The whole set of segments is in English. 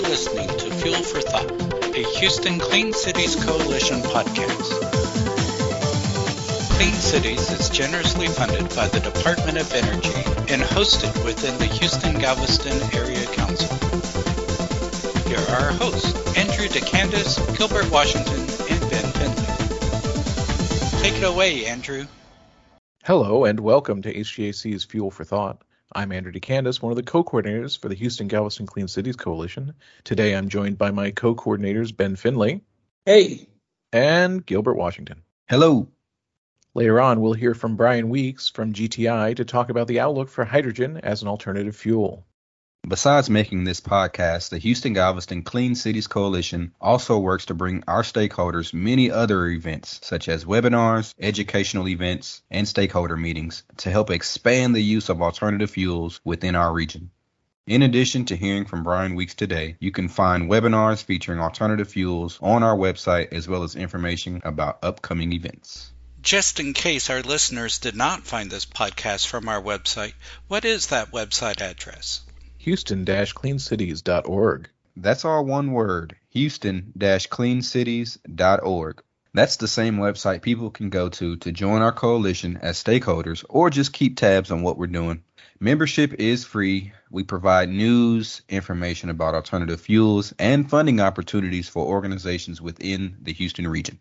are listening to Fuel for Thought, a Houston Clean Cities Coalition podcast. Clean Cities is generously funded by the Department of Energy and hosted within the Houston Galveston Area Council. Here are our hosts, Andrew DeCandis, Gilbert Washington, and Ben Finley. Take it away, Andrew. Hello, and welcome to HGAC's Fuel for Thought. I'm Andrew DeCandis, one of the co-coordinators for the Houston Galveston Clean Cities Coalition. Today I'm joined by my co-coordinators Ben Finley. Hey. And Gilbert Washington. Hello. Later on, we'll hear from Brian Weeks from GTI to talk about the outlook for hydrogen as an alternative fuel. Besides making this podcast, the Houston Galveston Clean Cities Coalition also works to bring our stakeholders many other events, such as webinars, educational events, and stakeholder meetings to help expand the use of alternative fuels within our region. In addition to hearing from Brian Weeks today, you can find webinars featuring alternative fuels on our website as well as information about upcoming events. Just in case our listeners did not find this podcast from our website, what is that website address? houston-cleancities.org. That's all one word, houston-cleancities.org. That's the same website people can go to to join our coalition as stakeholders or just keep tabs on what we're doing. Membership is free. We provide news, information about alternative fuels, and funding opportunities for organizations within the Houston region.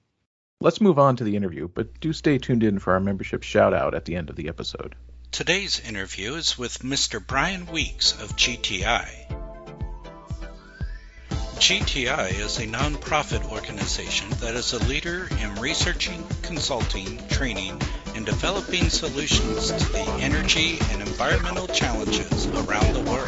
Let's move on to the interview, but do stay tuned in for our membership shout out at the end of the episode. Today's interview is with Mr. Brian Weeks of GTI. GTI is a nonprofit organization that is a leader in researching, consulting, training, and developing solutions to the energy and environmental challenges around the world.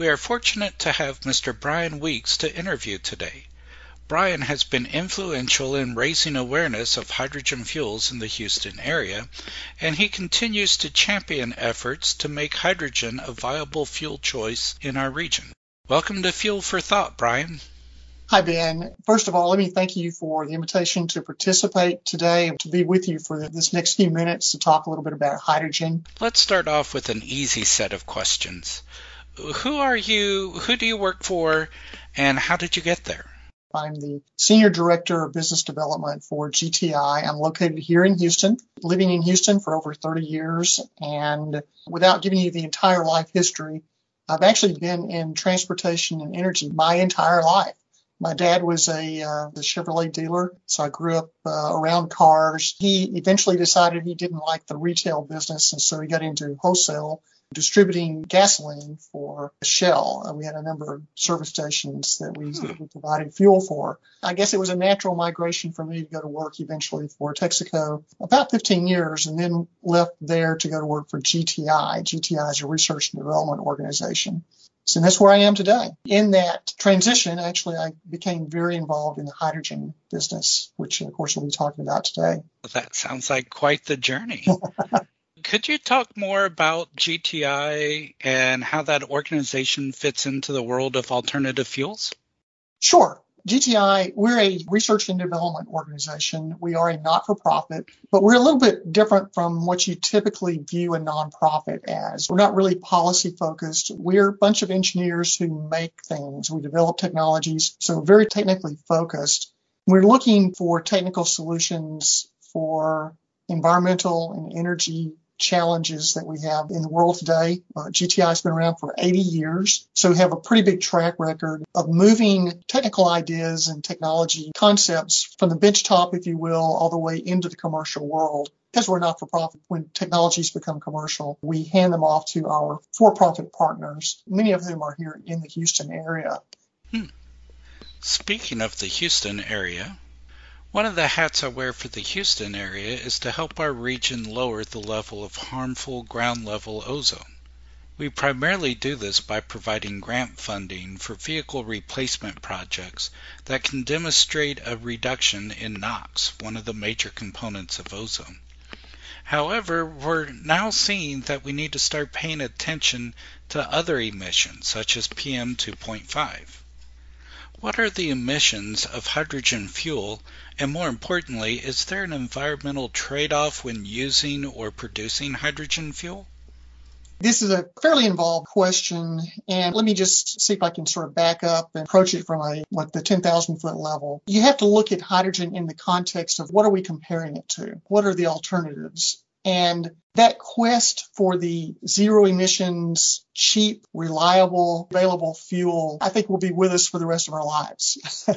We are fortunate to have Mr. Brian Weeks to interview today. Brian has been influential in raising awareness of hydrogen fuels in the Houston area, and he continues to champion efforts to make hydrogen a viable fuel choice in our region. Welcome to Fuel for Thought, Brian. Hi, Ben. First of all, let me thank you for the invitation to participate today and to be with you for this next few minutes to talk a little bit about hydrogen. Let's start off with an easy set of questions who are you? Who do you work for? And how did you get there? I'm the Senior Director of Business Development for GTI. I'm located here in Houston, living in Houston for over 30 years. And without giving you the entire life history, I've actually been in transportation and energy my entire life. My dad was a, uh, a Chevrolet dealer, so I grew up uh, around cars. He eventually decided he didn't like the retail business, and so he got into wholesale distributing gasoline for Shell. We had a number of service stations that we, that we, provided fuel for. I guess it was a natural migration for me to go to work eventually for Texaco about 15 years and then left there to go to work for GTI. GTI is a research and development organization. So that's where I am today. In that transition, actually, I became very involved in the hydrogen business, which of course we'll be talking about today. That sounds like quite the journey. Could you talk more about GTI and how that organization fits into the world of alternative fuels? Sure. GTI, we're a research and development organization. We are a not for profit, but we're a little bit different from what you typically view a nonprofit as. We're not really policy focused. We're a bunch of engineers who make things. We develop technologies, so very technically focused. We're looking for technical solutions for environmental and energy challenges that we have in the world today. Uh, GTI has been around for 80 years, so we have a pretty big track record of moving technical ideas and technology concepts from the bench top, if you will, all the way into the commercial world. Because we're not for profit, when technologies become commercial, we hand them off to our for profit partners, many of whom are here in the Houston area. Hmm. Speaking of the Houston area, one of the hats I wear for the Houston area is to help our region lower the level of harmful ground level ozone. We primarily do this by providing grant funding for vehicle replacement projects that can demonstrate a reduction in NOx, one of the major components of ozone. However, we're now seeing that we need to start paying attention to other emissions, such as PM 2.5. What are the emissions of hydrogen fuel? And more importantly, is there an environmental trade off when using or producing hydrogen fuel? This is a fairly involved question, and let me just see if I can sort of back up and approach it from a like the 10,000 foot level. You have to look at hydrogen in the context of what are we comparing it to? What are the alternatives? And that quest for the zero emissions, cheap, reliable, available fuel, I think will be with us for the rest of our lives.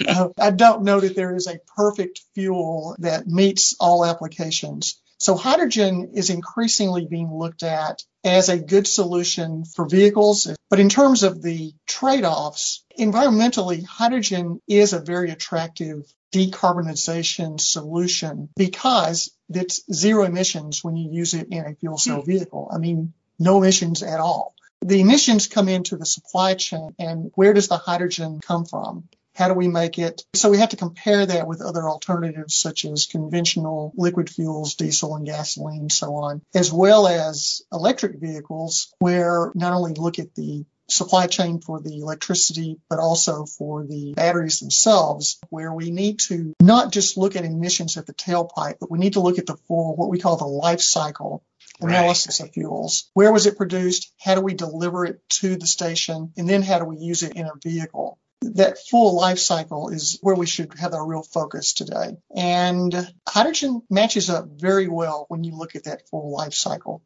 I don't know that there is a perfect fuel that meets all applications. So hydrogen is increasingly being looked at as a good solution for vehicles. But in terms of the trade-offs, environmentally, hydrogen is a very attractive decarbonization solution because it's zero emissions when you use it in a fuel cell hmm. vehicle. I mean, no emissions at all. The emissions come into the supply chain and where does the hydrogen come from? How do we make it? So we have to compare that with other alternatives such as conventional liquid fuels, diesel and gasoline, so on, as well as electric vehicles where not only look at the supply chain for the electricity, but also for the batteries themselves, where we need to not just look at emissions at the tailpipe, but we need to look at the full, what we call the life cycle analysis right. of fuels. Where was it produced? How do we deliver it to the station? And then how do we use it in a vehicle? That full life cycle is where we should have our real focus today. And hydrogen matches up very well when you look at that full life cycle.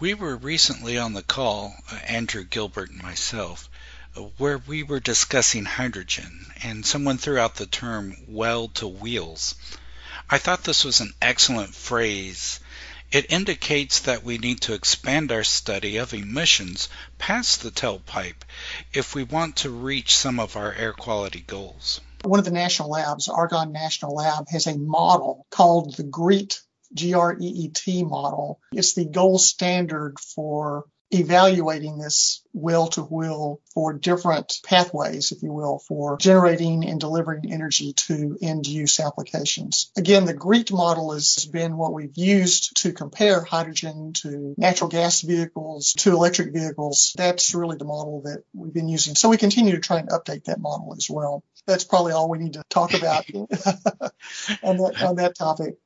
We were recently on the call, Andrew Gilbert and myself, where we were discussing hydrogen, and someone threw out the term well to wheels. I thought this was an excellent phrase. It indicates that we need to expand our study of emissions past the tailpipe if we want to reach some of our air quality goals. One of the national labs, Argonne National Lab, has a model called the GREET G-R-E-E-T model. It's the gold standard for evaluating this well to wheel for different pathways, if you will, for generating and delivering energy to end use applications. Again, the GREET model has been what we've used to compare hydrogen to natural gas vehicles to electric vehicles. That's really the model that we've been using. So we continue to try and update that model as well. That's probably all we need to talk about on, that, on that topic.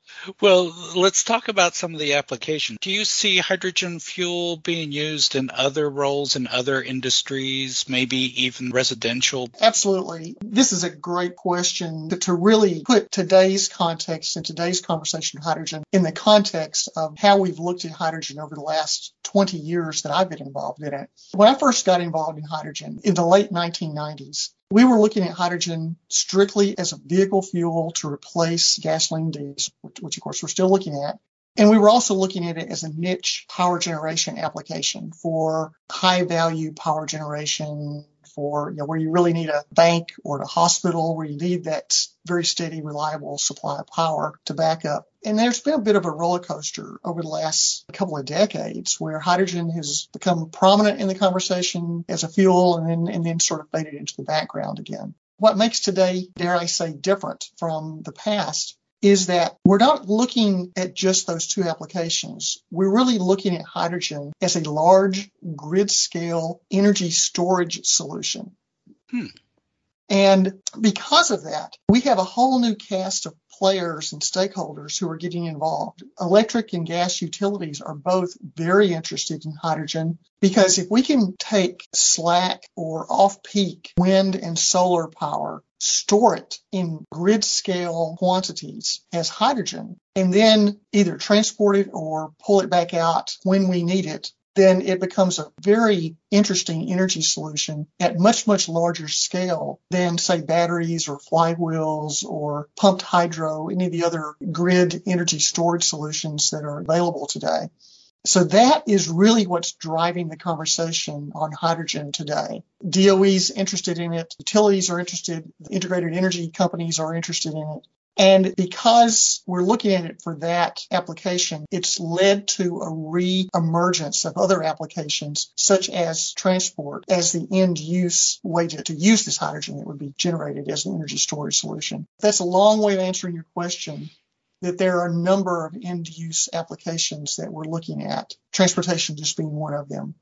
Well, let's talk about some of the applications. Do you see hydrogen fuel being used in other roles in other industries, maybe even residential? Absolutely. This is a great question to really put today's context and today's conversation of hydrogen in the context of how we've looked at hydrogen over the last 20 years that I've been involved in it. When I first got involved in hydrogen in the late 1990s, we were looking at hydrogen strictly as a vehicle fuel to replace gasoline diesel, which of course we're still looking at. And we were also looking at it as a niche power generation application for high value power generation for, you know, where you really need a bank or a hospital where you need that very steady, reliable supply of power to back up. And there's been a bit of a roller coaster over the last couple of decades where hydrogen has become prominent in the conversation as a fuel and then, and then sort of faded into the background again. What makes today, dare I say, different from the past is that we're not looking at just those two applications. We're really looking at hydrogen as a large grid scale energy storage solution. Hmm. And because of that, we have a whole new cast of players and stakeholders who are getting involved. Electric and gas utilities are both very interested in hydrogen because if we can take slack or off peak wind and solar power, store it in grid scale quantities as hydrogen, and then either transport it or pull it back out when we need it then it becomes a very interesting energy solution at much, much larger scale than, say, batteries or flywheels or pumped hydro, any of the other grid energy storage solutions that are available today. So that is really what's driving the conversation on hydrogen today. DOE's interested in it. Utilities are interested. Integrated energy companies are interested in it. And because we're looking at it for that application, it's led to a re-emergence of other applications, such as transport, as the end use way to, to use this hydrogen that would be generated as an energy storage solution. That's a long way of answering your question that there are a number of end use applications that we're looking at, transportation just being one of them.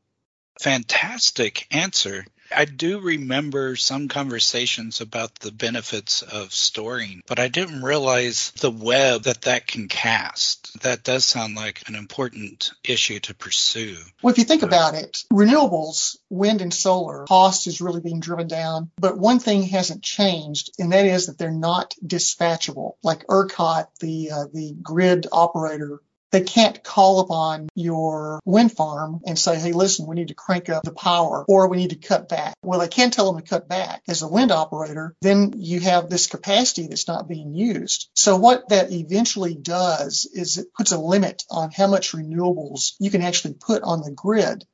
Fantastic answer. I do remember some conversations about the benefits of storing, but I didn't realize the web that that can cast. That does sound like an important issue to pursue. Well, if you think about it, renewables, wind and solar, cost is really being driven down. But one thing hasn't changed, and that is that they're not dispatchable. Like ERCOT, the uh, the grid operator they can't call upon your wind farm and say, hey, listen, we need to crank up the power or we need to cut back. Well, they can tell them to cut back as a wind operator. Then you have this capacity that's not being used. So what that eventually does is it puts a limit on how much renewables you can actually put on the grid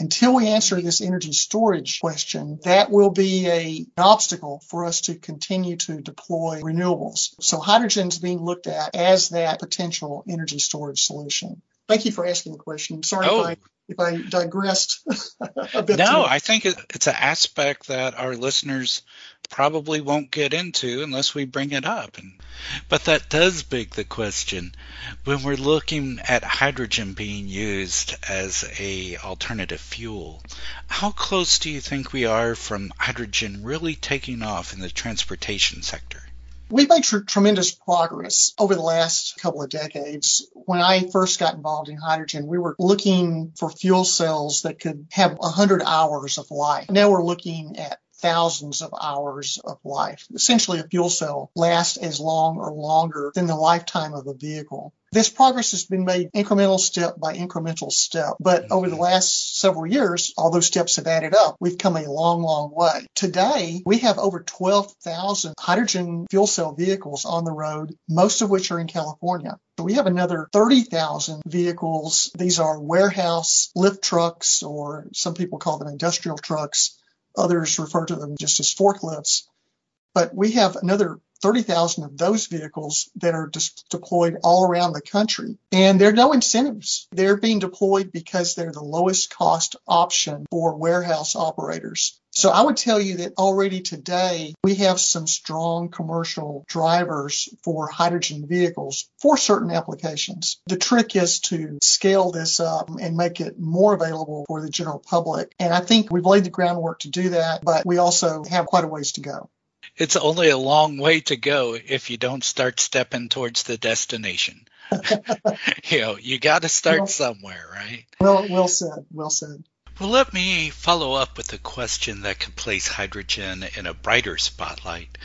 until we answer this energy storage question, that will be a, an obstacle for us to continue to deploy renewables. So hydrogen is being looked at as that potential energy storage solution. Thank you for asking the question. Sorry oh. I if I digressed a bit. No, I think it's an aspect that our listeners probably won't get into unless we bring it up. And, but that does beg the question when we're looking at hydrogen being used as a alternative fuel, how close do you think we are from hydrogen really taking off in the transportation sector? We've made tr- tremendous progress over the last couple of decades. When I first got involved in hydrogen, we were looking for fuel cells that could have 100 hours of life. Now we're looking at thousands of hours of life. Essentially, a fuel cell lasts as long or longer than the lifetime of a vehicle. This progress has been made incremental step by incremental step, but over the last several years, all those steps have added up. We've come a long, long way. Today, we have over 12,000 hydrogen fuel cell vehicles on the road, most of which are in California. We have another 30,000 vehicles. These are warehouse lift trucks, or some people call them industrial trucks. Others refer to them just as forklifts. But we have another 30,000 of those vehicles that are deployed all around the country. And there are no incentives. They're being deployed because they're the lowest cost option for warehouse operators. So I would tell you that already today we have some strong commercial drivers for hydrogen vehicles for certain applications. The trick is to scale this up and make it more available for the general public. And I think we've laid the groundwork to do that, but we also have quite a ways to go it's only a long way to go if you don't start stepping towards the destination. you know, you got to start well, somewhere, right? Well, well said. Well said. Well, let me follow up with a question that could place hydrogen in a brighter spotlight.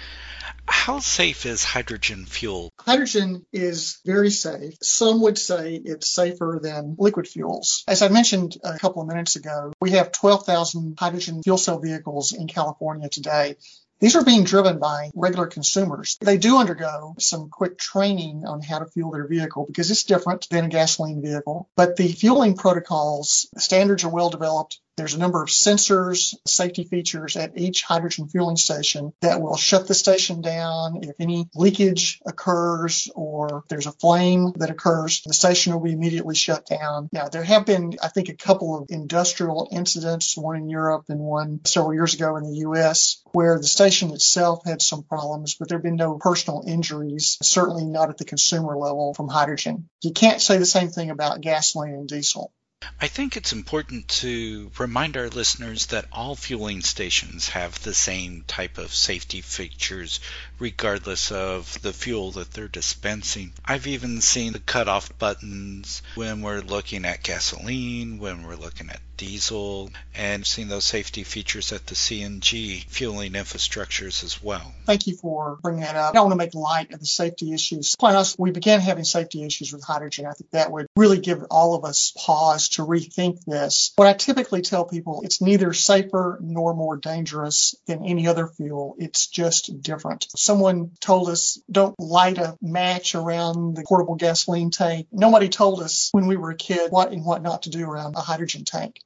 How safe is hydrogen fuel? Hydrogen is very safe. Some would say it's safer than liquid fuels. As I mentioned a couple of minutes ago, we have 12,000 hydrogen fuel cell vehicles in California today. These are being driven by regular consumers. They do undergo some quick training on how to fuel their vehicle because it's different than a gasoline vehicle. But the fueling protocols, standards are well developed. There's a number of sensors, safety features at each hydrogen fueling station that will shut the station down if any leakage occurs or there's a flame that occurs, the station will be immediately shut down. Now, there have been, I think, a couple of industrial incidents, one in Europe and one several years ago in the US, where the station itself had some problems, but there have been no personal injuries, certainly not at the consumer level from hydrogen. You can't say the same thing about gasoline and diesel. I think it's important to remind our listeners that all fueling stations have the same type of safety features regardless of the fuel that they're dispensing. I've even seen the cutoff buttons when we're looking at gasoline, when we're looking at diesel, and seen those safety features at the CNG fueling infrastructures as well. Thank you for bringing that up. I don't want to make light of the safety issues. Quite honestly, we began having safety issues with hydrogen. I think that would really give all of us pause to rethink this. What I typically tell people, it's neither safer nor more dangerous than any other fuel. It's just different. Someone told us don't light a match around the portable gasoline tank. Nobody told us when we were a kid what and what not to do around a hydrogen tank.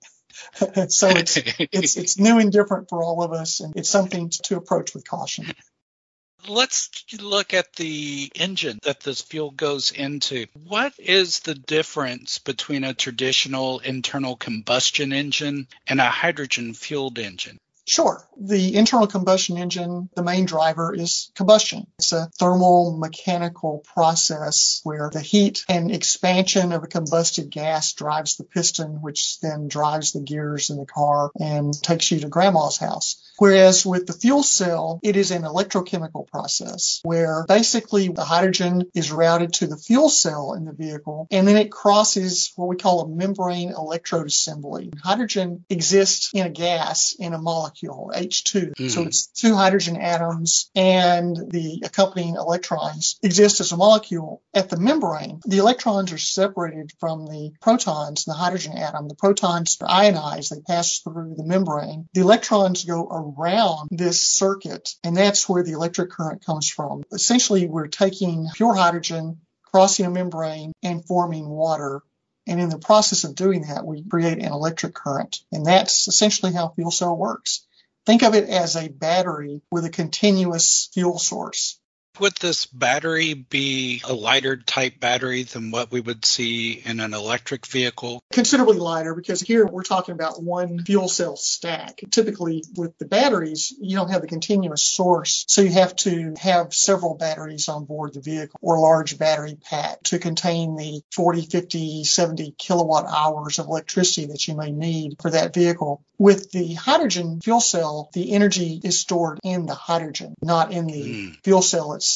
so it's it's it's new and different for all of us, and it's something to approach with caution. Let's look at the engine that this fuel goes into. What is the difference between a traditional internal combustion engine and a hydrogen fueled engine? Sure. The internal combustion engine, the main driver is combustion. It's a thermal mechanical process where the heat and expansion of a combusted gas drives the piston, which then drives the gears in the car and takes you to grandma's house. Whereas with the fuel cell, it is an electrochemical process where basically the hydrogen is routed to the fuel cell in the vehicle and then it crosses what we call a membrane electrode assembly. Hydrogen exists in a gas in a molecule, H2. Mm. So it's two hydrogen atoms and the accompanying electrons exist as a molecule at the membrane. The electrons are separated from the protons, the hydrogen atom. The protons are ionized, they pass through the membrane. The electrons go around this circuit, and that's where the electric current comes from. Essentially, we're taking pure hydrogen, crossing a membrane, and forming water. And in the process of doing that, we create an electric current. And that's essentially how fuel cell works. Think of it as a battery with a continuous fuel source. Would this battery be a lighter type battery than what we would see in an electric vehicle? Considerably lighter because here we're talking about one fuel cell stack. Typically, with the batteries, you don't have the continuous source, so you have to have several batteries on board the vehicle or a large battery pack to contain the 40, 50, 70 kilowatt hours of electricity that you may need for that vehicle. With the hydrogen fuel cell, the energy is stored in the hydrogen, not in the mm. fuel cell itself.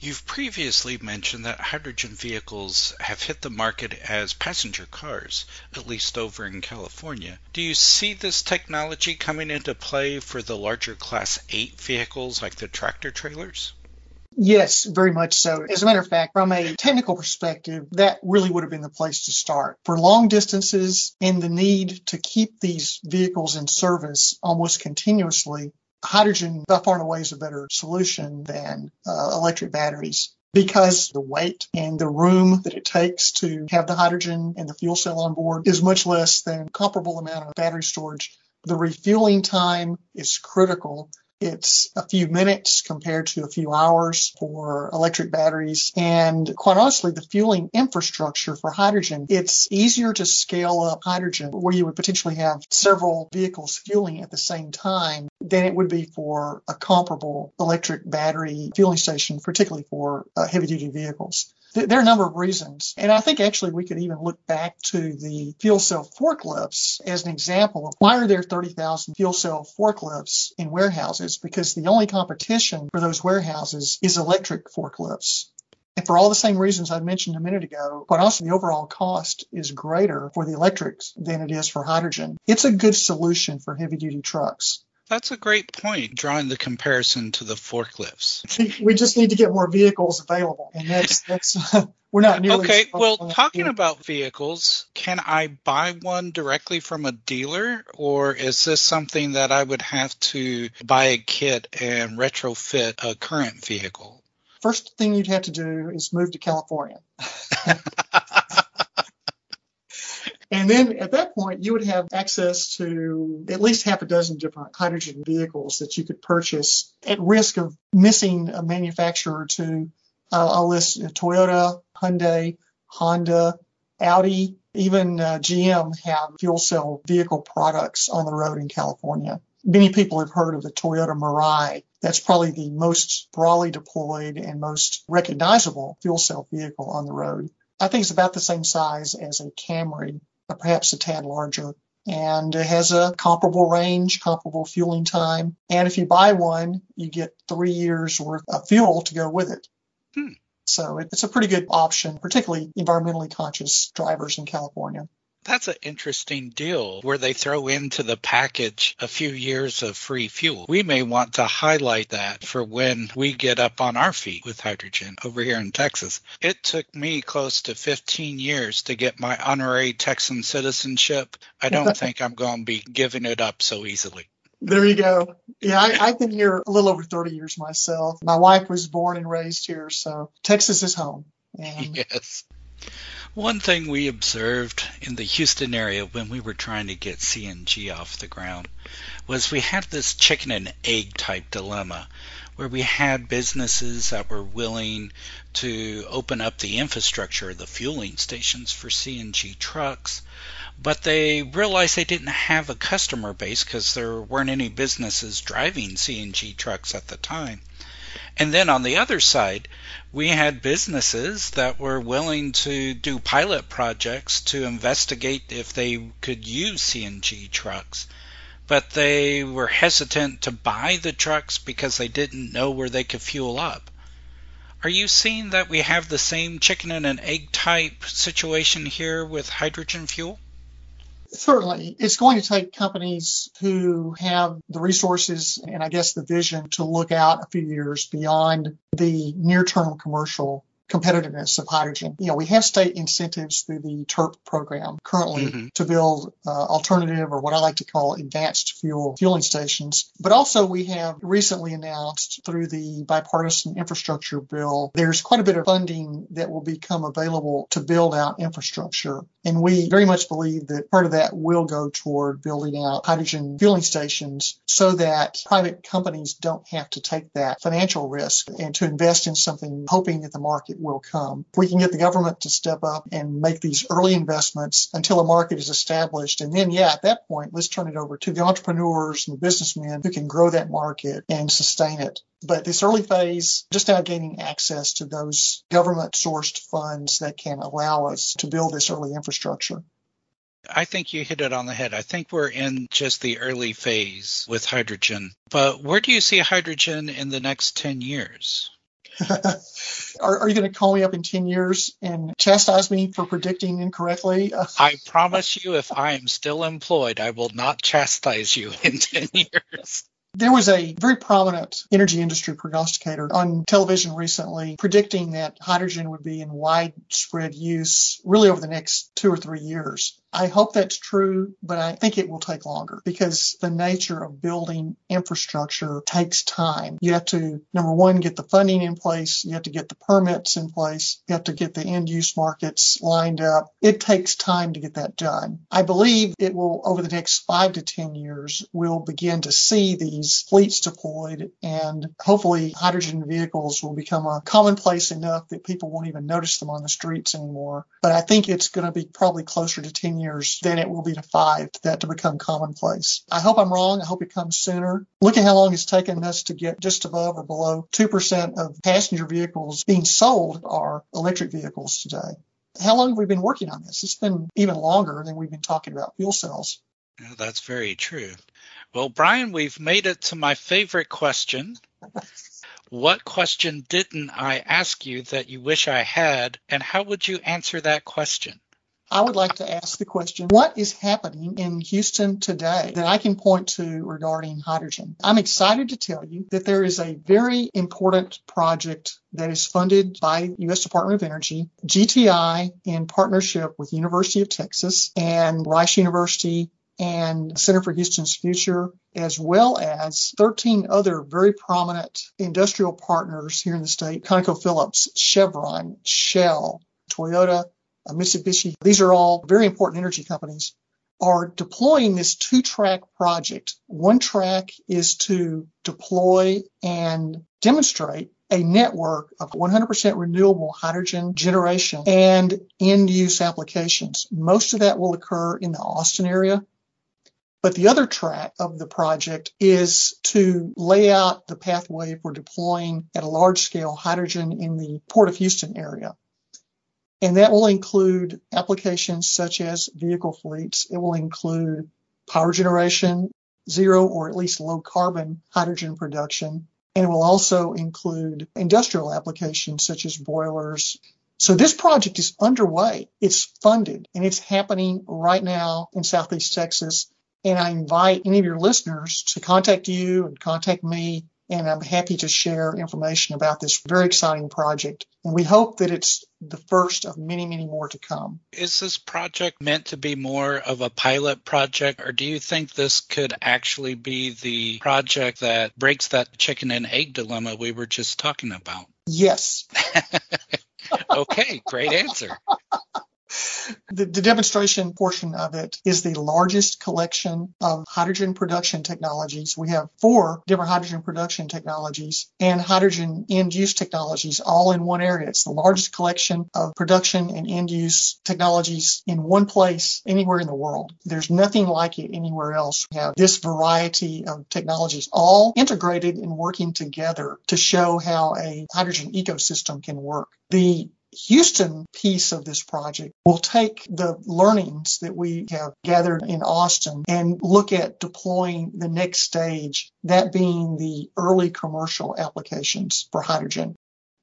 You've previously mentioned that hydrogen vehicles have hit the market as passenger cars, at least over in California. Do you see this technology coming into play for the larger Class 8 vehicles like the tractor trailers? Yes, very much so. As a matter of fact, from a technical perspective, that really would have been the place to start. For long distances and the need to keep these vehicles in service almost continuously, hydrogen by far and away is a better solution than uh, electric batteries because the weight and the room that it takes to have the hydrogen and the fuel cell on board is much less than comparable amount of battery storage. The refueling time is critical it's a few minutes compared to a few hours for electric batteries. And quite honestly, the fueling infrastructure for hydrogen, it's easier to scale up hydrogen where you would potentially have several vehicles fueling at the same time than it would be for a comparable electric battery fueling station, particularly for uh, heavy duty vehicles. There are a number of reasons. And I think actually we could even look back to the fuel cell forklifts as an example of why are there 30,000 fuel cell forklifts in warehouses? Because the only competition for those warehouses is electric forklifts. And for all the same reasons I mentioned a minute ago, but also the overall cost is greater for the electrics than it is for hydrogen. It's a good solution for heavy duty trucks. That's a great point, drawing the comparison to the forklifts. We just need to get more vehicles available, and that's that's we're not nearly. Okay, well, talking about vehicles, can I buy one directly from a dealer, or is this something that I would have to buy a kit and retrofit a current vehicle? First thing you'd have to do is move to California. And then at that point, you would have access to at least half a dozen different hydrogen vehicles that you could purchase at risk of missing a manufacturer to, uh, I'll list Toyota, Hyundai, Honda, Audi, even uh, GM have fuel cell vehicle products on the road in California. Many people have heard of the Toyota Mirai. That's probably the most broadly deployed and most recognizable fuel cell vehicle on the road. I think it's about the same size as a Camry perhaps a tad larger. And it has a comparable range, comparable fueling time. And if you buy one, you get three years worth of fuel to go with it. Hmm. So it's a pretty good option, particularly environmentally conscious drivers in California. That's an interesting deal where they throw into the package a few years of free fuel. We may want to highlight that for when we get up on our feet with hydrogen over here in Texas. It took me close to 15 years to get my honorary Texan citizenship. I don't think I'm going to be giving it up so easily. There you go. Yeah, I, have been here a little over 30 years myself. My wife was born and raised here, so Texas is home. And yes. One thing we observed in the Houston area when we were trying to get CNG off the ground was we had this chicken and egg type dilemma where we had businesses that were willing to open up the infrastructure, the fueling stations for CNG trucks, but they realized they didn't have a customer base because there weren't any businesses driving CNG trucks at the time. And then on the other side, we had businesses that were willing to do pilot projects to investigate if they could use CNG trucks. But they were hesitant to buy the trucks because they didn't know where they could fuel up. Are you seeing that we have the same chicken and an egg type situation here with hydrogen fuel? Certainly. It's going to take companies who have the resources and I guess the vision to look out a few years beyond the near term commercial competitiveness of hydrogen. You know, we have state incentives through the TERP program currently mm-hmm. to build uh, alternative or what I like to call advanced fuel fueling stations. But also we have recently announced through the bipartisan infrastructure bill, there's quite a bit of funding that will become available to build out infrastructure. And we very much believe that part of that will go toward building out hydrogen fueling stations so that private companies don't have to take that financial risk and to invest in something hoping that the market will come. If we can get the government to step up and make these early investments until a market is established. And then, yeah, at that point, let's turn it over to the entrepreneurs and the businessmen who can grow that market and sustain it. But this early phase, just now gaining access to those government sourced funds that can allow us to build this early infrastructure. I think you hit it on the head. I think we're in just the early phase with hydrogen. But where do you see hydrogen in the next 10 years? are, are, you going to call me up in 10 years and chastise me for predicting incorrectly? I promise you, if I am still employed, I will not chastise you in 10 years. There was a very prominent energy industry prognosticator on television recently predicting that hydrogen would be in widespread use really over the next two or three years. I hope that's true, but I think it will take longer because the nature of building infrastructure takes time. You have to, number one, get the funding in place. You have to get the permits in place. You have to get the end use markets lined up. It takes time to get that done. I believe it will, over the next five to 10 years, we'll begin to see these fleets deployed and hopefully hydrogen vehicles will become a commonplace enough that people won't even notice them on the streets anymore. But I think it's going to be probably closer to 10 years than it will be to five for that to become commonplace. I hope I'm wrong. I hope it comes sooner. Look at how long it's taken us to get just above or below 2% of passenger vehicles being sold are electric vehicles today. How long have we been working on this? It's been even longer than we've been talking about fuel cells. Yeah, that's very true. Well, Brian, we've made it to my favorite question. what question didn't I ask you that you wish I had, and how would you answer that question? I would like to ask the question what is happening in Houston today that I can point to regarding hydrogen? I'm excited to tell you that there is a very important project that is funded by U.S. Department of Energy, GTI, in partnership with University of Texas and Rice University and Center for Houston's Future, as well as 13 other very prominent industrial partners here in the state ConocoPhillips, Chevron, Shell, Toyota, Uh, Mitsubishi, these are all very important energy companies, are deploying this two track project. One track is to deploy and demonstrate a network of 100% renewable hydrogen generation and end use applications. Most of that will occur in the Austin area. But the other track of the project is to lay out the pathway for deploying at a large scale hydrogen in the Port of Houston area. And that will include applications such as vehicle fleets. It will include power generation, zero or at least low carbon hydrogen production. And it will also include industrial applications such as boilers. So this project is underway. It's funded and it's happening right now in Southeast Texas. And I invite any of your listeners to contact you and contact me and I'm happy to share information about this very exciting project. And we hope that it's the first of many, many more to come. Is this project meant to be more of a pilot project, or do you think this could actually be the project that breaks that chicken and egg dilemma we were just talking about? Yes. okay, great answer. the, the demonstration portion of it is the largest collection of hydrogen production technologies. We have four different hydrogen production technologies and hydrogen end use technologies all in one area. It's the largest collection of production and end use technologies in one place anywhere in the world. There's nothing like it anywhere else. We have this variety of technologies all integrated and working together to show how a hydrogen ecosystem can work. The Houston piece of this project will take the learnings that we have gathered in Austin and look at deploying the next stage, that being the early commercial applications for hydrogen.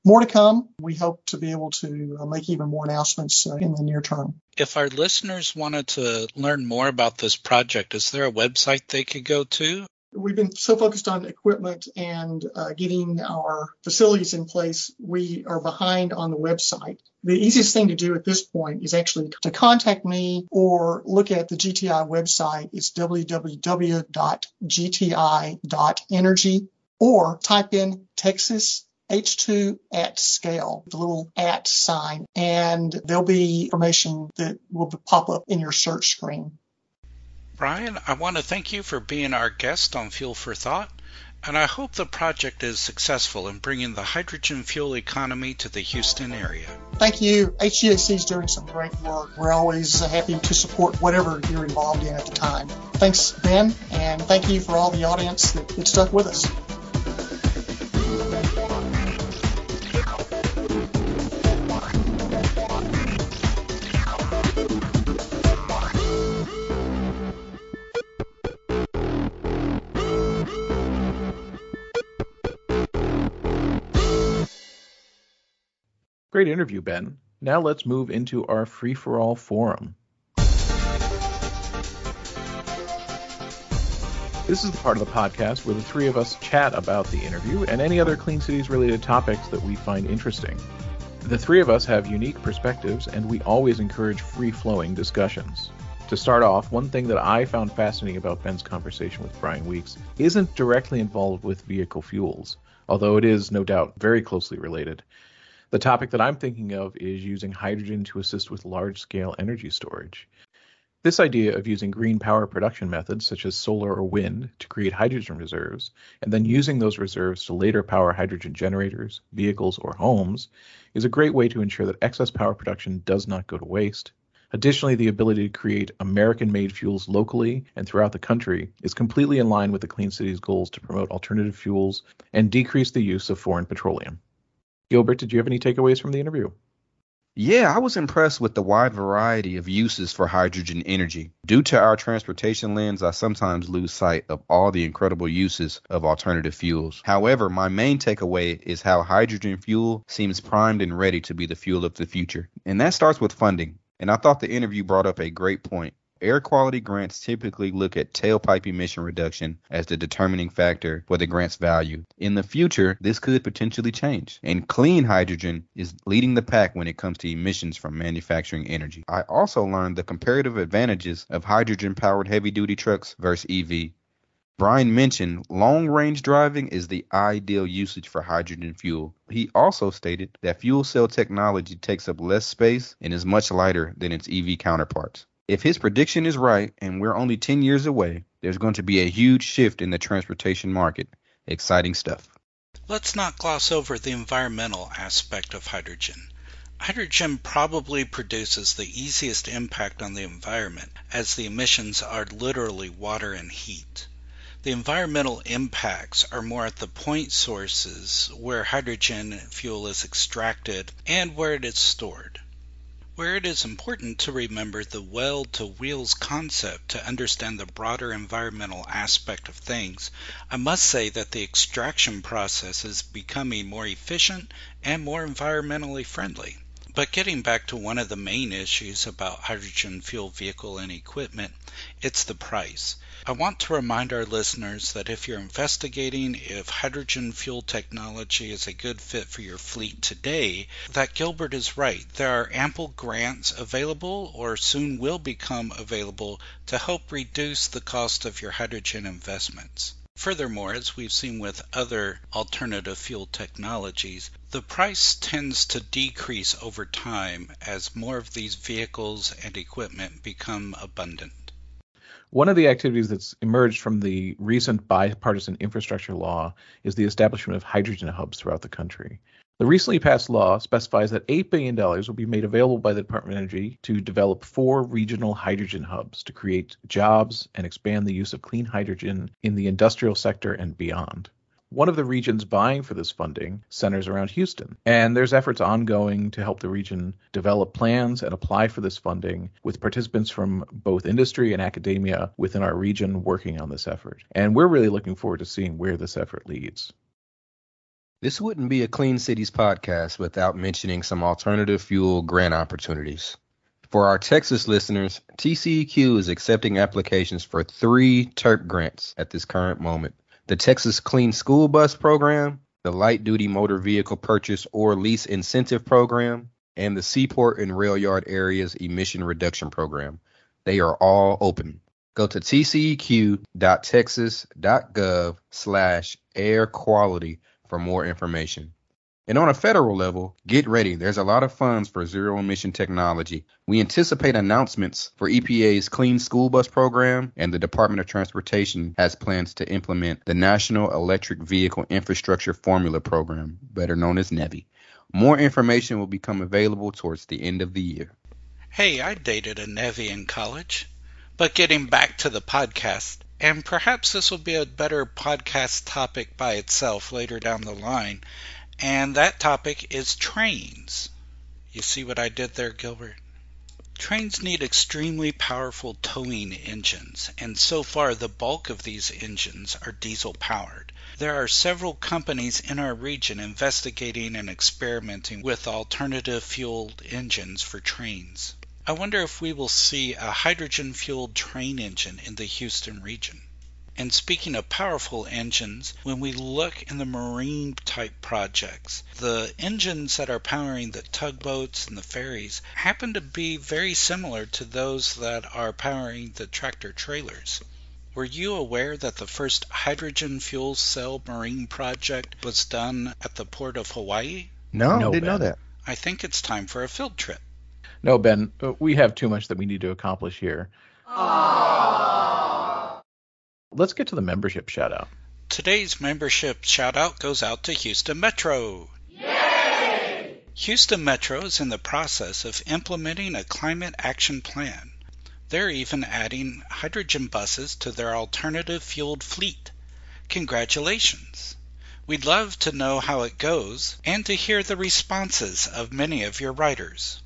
More to come. We hope to be able to uh, make even more announcements uh, in the near term. If our listeners wanted to learn more about this project, is there a website they could go to? We've been so focused on equipment and uh, getting our facilities in place, we are behind on the website. The easiest thing to do at this point is actually to contact me or look at the GTI website. It's www.gti.energy or type in Texas H2 at scale, the little at sign, and there'll be information that will pop up in your search screen. Brian, I want to thank you for being our guest on Fuel for Thought, and I hope the project is successful in bringing the hydrogen fuel economy to the Houston area. Thank you. HGAC is doing some great work. We're always happy to support whatever you're involved in at the time. Thanks, Ben, and thank you for all the audience that, that stuck with us. Great interview, Ben. Now let's move into our free for all forum. This is the part of the podcast where the three of us chat about the interview and any other Clean Cities related topics that we find interesting. The three of us have unique perspectives, and we always encourage free flowing discussions. To start off, one thing that I found fascinating about Ben's conversation with Brian Weeks isn't directly involved with vehicle fuels, although it is no doubt very closely related. The topic that I'm thinking of is using hydrogen to assist with large scale energy storage. This idea of using green power production methods such as solar or wind to create hydrogen reserves, and then using those reserves to later power hydrogen generators, vehicles, or homes, is a great way to ensure that excess power production does not go to waste. Additionally, the ability to create American made fuels locally and throughout the country is completely in line with the Clean Cities goals to promote alternative fuels and decrease the use of foreign petroleum. Gilbert, did you have any takeaways from the interview? Yeah, I was impressed with the wide variety of uses for hydrogen energy. Due to our transportation lens, I sometimes lose sight of all the incredible uses of alternative fuels. However, my main takeaway is how hydrogen fuel seems primed and ready to be the fuel of the future. And that starts with funding. And I thought the interview brought up a great point. Air quality grants typically look at tailpipe emission reduction as the determining factor for the grant's value. In the future, this could potentially change, and clean hydrogen is leading the pack when it comes to emissions from manufacturing energy. I also learned the comparative advantages of hydrogen powered heavy duty trucks versus EV. Brian mentioned long range driving is the ideal usage for hydrogen fuel. He also stated that fuel cell technology takes up less space and is much lighter than its EV counterparts. If his prediction is right and we're only 10 years away, there's going to be a huge shift in the transportation market. Exciting stuff. Let's not gloss over the environmental aspect of hydrogen. Hydrogen probably produces the easiest impact on the environment, as the emissions are literally water and heat. The environmental impacts are more at the point sources where hydrogen fuel is extracted and where it is stored where it is important to remember the well to wheels concept to understand the broader environmental aspect of things, I must say that the extraction process is becoming more efficient and more environmentally friendly. But getting back to one of the main issues about hydrogen fuel vehicle and equipment, it's the price. I want to remind our listeners that if you're investigating if hydrogen fuel technology is a good fit for your fleet today, that Gilbert is right. There are ample grants available or soon will become available to help reduce the cost of your hydrogen investments. Furthermore, as we've seen with other alternative fuel technologies, the price tends to decrease over time as more of these vehicles and equipment become abundant. One of the activities that's emerged from the recent bipartisan infrastructure law is the establishment of hydrogen hubs throughout the country. The recently passed law specifies that $8 billion will be made available by the Department of Energy to develop four regional hydrogen hubs to create jobs and expand the use of clean hydrogen in the industrial sector and beyond. One of the regions vying for this funding centers around Houston, and there's efforts ongoing to help the region develop plans and apply for this funding with participants from both industry and academia within our region working on this effort. And we're really looking forward to seeing where this effort leads. This wouldn't be a Clean Cities podcast without mentioning some alternative fuel grant opportunities. For our Texas listeners, TCEQ is accepting applications for three TERP grants at this current moment the Texas Clean School Bus Program, the Light Duty Motor Vehicle Purchase or Lease Incentive Program, and the Seaport and Rail Yard Areas Emission Reduction Program. They are all open. Go to tceq.texas.gov slash air quality for more information. And on a federal level, get ready. There's a lot of funds for zero emission technology. We anticipate announcements for EPA's Clean School Bus Program, and the Department of Transportation has plans to implement the National Electric Vehicle Infrastructure Formula Program, better known as NEVI. More information will become available towards the end of the year. Hey, I dated a NEVI in college. But getting back to the podcast, and perhaps this will be a better podcast topic by itself later down the line and that topic is trains. You see what I did there, Gilbert? Trains need extremely powerful towing engines, and so far the bulk of these engines are diesel powered. There are several companies in our region investigating and experimenting with alternative fueled engines for trains. I wonder if we will see a hydrogen fueled train engine in the Houston region. And speaking of powerful engines, when we look in the marine type projects, the engines that are powering the tugboats and the ferries happen to be very similar to those that are powering the tractor trailers. Were you aware that the first hydrogen fuel cell marine project was done at the port of Hawaii? No, No, didn't know that. I think it's time for a field trip. No, Ben, uh, we have too much that we need to accomplish here. Let's get to the membership shout out. Today's membership shout out goes out to Houston Metro. Yay! Houston Metro is in the process of implementing a climate action plan. They're even adding hydrogen buses to their alternative fueled fleet. Congratulations! We'd love to know how it goes and to hear the responses of many of your writers.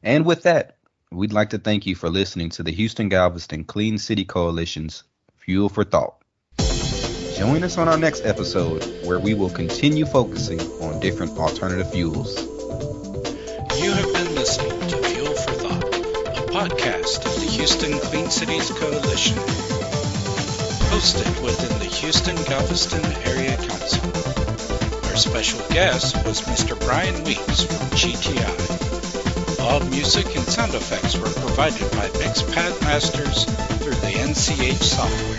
And with that, we'd like to thank you for listening to the Houston Galveston Clean City Coalition's Fuel for Thought. Join us on our next episode where we will continue focusing on different alternative fuels. You have been listening to Fuel for Thought, a podcast of the Houston Clean Cities Coalition, hosted within the Houston Galveston Area Council. Our special guest was Mr. Brian Weeks from GTI. All music and sound effects were provided by Mixpad Masters through the NCH software.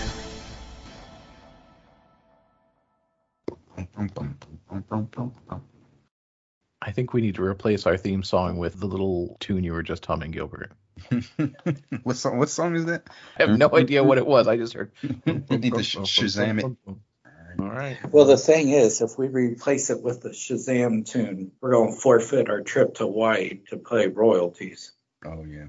I think we need to replace our theme song with the little tune you were just humming, Gilbert. what song? What song is that? I have no idea what it was. I just heard. You need to sh- Shazam it. All right. Well, the thing is, if we replace it with the Shazam tune, we're going to forfeit our trip to Hawaii to pay royalties. Oh yeah.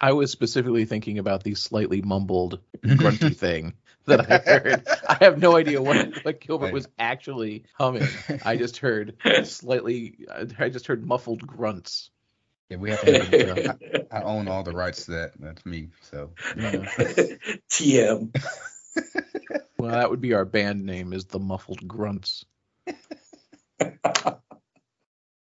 I was specifically thinking about the slightly mumbled grunty thing that I heard. I have no idea what, what Gilbert was actually humming. I just heard slightly. I just heard muffled grunts. Yeah, we have to. I, I own all the rights to that. That's me. So Yeah. TM. Well, that would be our band name. Is the muffled grunts.